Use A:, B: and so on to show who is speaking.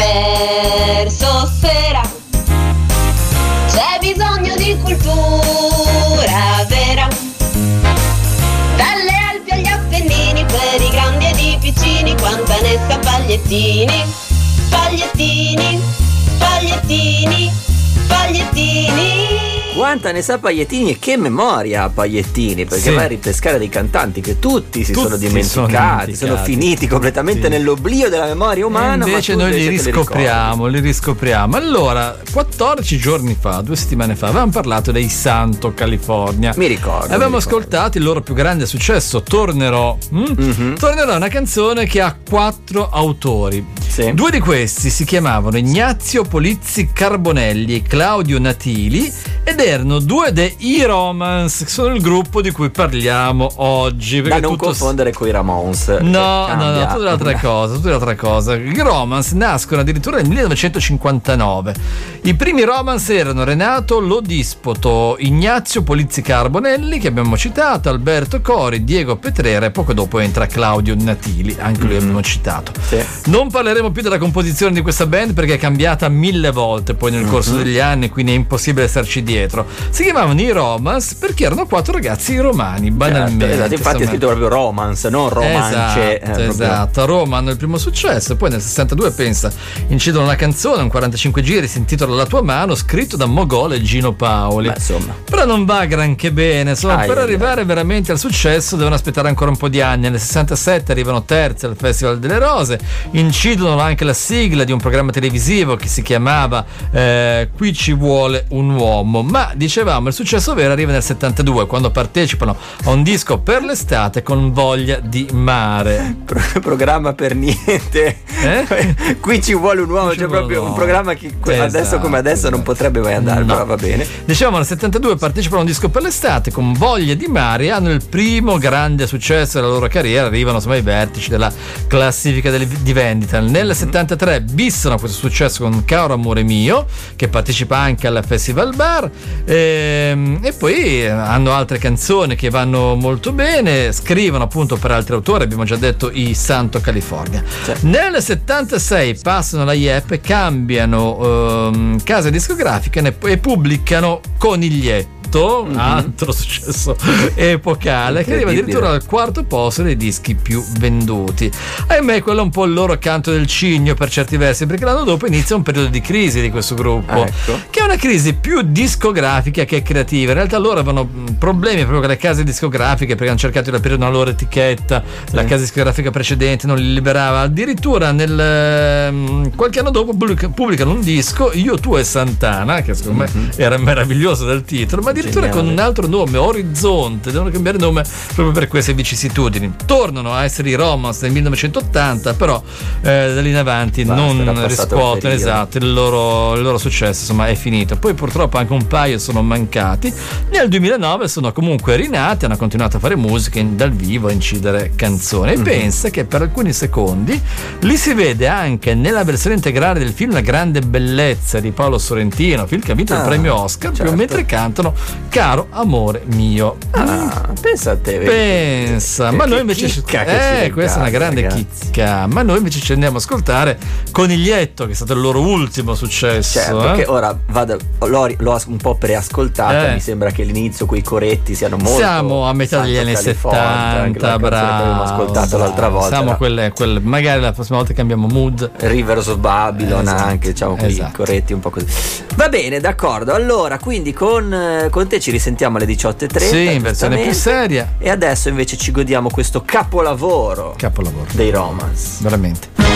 A: verso sera. C'è bisogno di cultura vera. Dalle Alpi agli Appennini, per i grandi ed i piccini, quanta ne sa pagliettini, pagliettini, pagliettini, pagliettini.
B: Quanta ne sa Pagliettini e che memoria ha Pagliettini, perché
C: Sì.
B: vai a ripescare dei cantanti che tutti si
C: Tutti
B: sono
C: sono
B: dimenticati, sono,
C: dimenticati.
B: finiti completamente
C: Sì.
B: nell'oblio della memoria umana.
C: E invece noi li
B: invece
C: riscopriamo, li riscopriamo. Allora, 14 giorni fa, due settimane fa, avevamo parlato dei Santo California.
B: Mi ricordo.
C: Abbiamo
B: mi ricordo.
C: ascoltato il loro più grande successo, Tornerò. mm?
B: Mhm.
C: Tornerò è una canzone che ha quattro autori.
B: Sì.
C: Due di questi si chiamavano Ignazio Polizzi Carbonelli e Claudio Natili ed erano due dei E-Romance, che sono il gruppo di cui parliamo oggi.
B: Da non confondere con i Ramones.
C: No,
B: che
C: no, no,
B: cambia.
C: tutta un'altra cosa, tutta un'altra cosa. I romance nascono addirittura nel 1959. I primi romance erano Renato Lodispoto, Ignazio Polizzi Carbonelli, che abbiamo citato, Alberto Cori, Diego Petrera e poco dopo entra Claudio Natili, anche lui abbiamo citato.
B: Sì.
C: Non parleremo più della composizione di questa band perché è cambiata mille volte poi nel corso degli anni, quindi è impossibile starci dietro. Si chiamavano i Romance perché erano quattro ragazzi romani, banalmente.
B: Esatto, infatti è scritto proprio romance, non romance. eh,
C: Esatto,
B: proprio-
C: esatto. Roma hanno il primo successo, poi nel 62 pensa, incidono una canzone, un 45 giri, si intitola La tua mano, scritto da Mogol e Gino Paoli.
B: Beh, insomma.
C: Però non va granché bene, insomma,
B: Ai,
C: per
B: ai,
C: arrivare veramente al successo devono aspettare ancora un po' di anni. Nel 67 arrivano terzi al Festival delle Rose, incidono anche la sigla di un programma televisivo che si chiamava eh, Qui ci vuole un uomo, ma dicevamo il successo vero arriva nel 72 quando partecipano a un disco per l'estate con voglia di mare.
B: Pro- programma per niente.
C: Eh?
B: Qui ci vuole un uomo, cioè proprio
C: un
B: programma che que- adesso
C: Esatto,
B: come adesso non
C: esatto.
B: potrebbe mai andare,
C: No.
B: però va bene.
C: Diciamo nel 72 partecipano a un disco per l'estate con voglia di mare e hanno il primo grande successo della loro carriera, arrivano insomma ai vertici della classifica delle- di vendita. Nel 73 bissano questo successo con Caro Amore Mio, che partecipa anche al Festival Bar ehm, e poi hanno altre canzoni che vanno molto bene, scrivono appunto per altri autori, abbiamo già detto i Santo California.
B: Sì.
C: Nel 76 passano la IEP, cambiano ehm, casa discografica e pubblicano Coniglietto. Altro successo epocale che arriva addirittura al quarto posto dei dischi più venduti. Ahimè, quello è un po' il loro canto del cigno per certi versi, perché l'anno dopo inizia un periodo di crisi di questo gruppo,
B: Ecco.
C: che è una crisi più discografica che creativa. In realtà loro avevano problemi proprio con le case discografiche perché hanno cercato di aprire una loro etichetta, la casa discografica precedente non li liberava. Addirittura nel ehm, qualche anno dopo pubblica- pubblicano un disco, Io, tu e Santana, che secondo me era meraviglioso dal titolo, ma addirittura
B: Geniale.
C: con un altro nome, Orizzonte, devono cambiare nome proprio per queste vicissitudini. Tornano a essere i Romance nel 1980, però eh, da lì in avanti
B: Basta,
C: non
B: il
C: riscuotono esatto, il loro, il loro successo, insomma, è finito. Poi purtroppo anche un paio sono mancati. Nel 2009 sono comunque rinati, hanno continuato a fare musica in- dal vivo, a incidere canzoni. E
B: Mhm.
C: pensa che per alcuni secondi li si vede anche nella versione integrale del film La grande bellezza di Paolo Sorrentino, film che ha vinto il
B: Ah,
C: premio Oscar,
B: certo.
C: mentre cantano Caro amore mio.
B: Ah, pensa a te.
C: Pensa,
B: Che-
C: ma
B: che
C: noi invece
B: chicca ci
C: eh, questa è una grande
B: ragazzi.
C: chicca. Ma noi invece ci andiamo a ascoltare Coniglietto, che è stato il loro ultimo successo.
B: Certo,
C: eh.
B: che ora vado, l'ho, l'ho un po' preascoltata.
C: Eh.
B: Mi sembra che l'inizio, quei coretti siano molto.
C: Siamo a metà degli anni
B: California, anche
C: 70,
B: la canzone che abbiamo
C: bravo.
B: ascoltato l'altra volta.
C: Siamo quelle, quelle- magari la prossima volta cambiamo mood.
B: Rivers of Babylon
C: Esatto,
B: anche, diciamo
C: esatto.
B: corretti un po' così. Va bene, d'accordo. Allora, quindi con, eh, con te ci risentiamo alle 18.30.
C: Sì, in versione più seria.
B: E adesso invece ci godiamo questo capolavoro
C: Capolavoro.
B: dei Romance.
C: Veramente.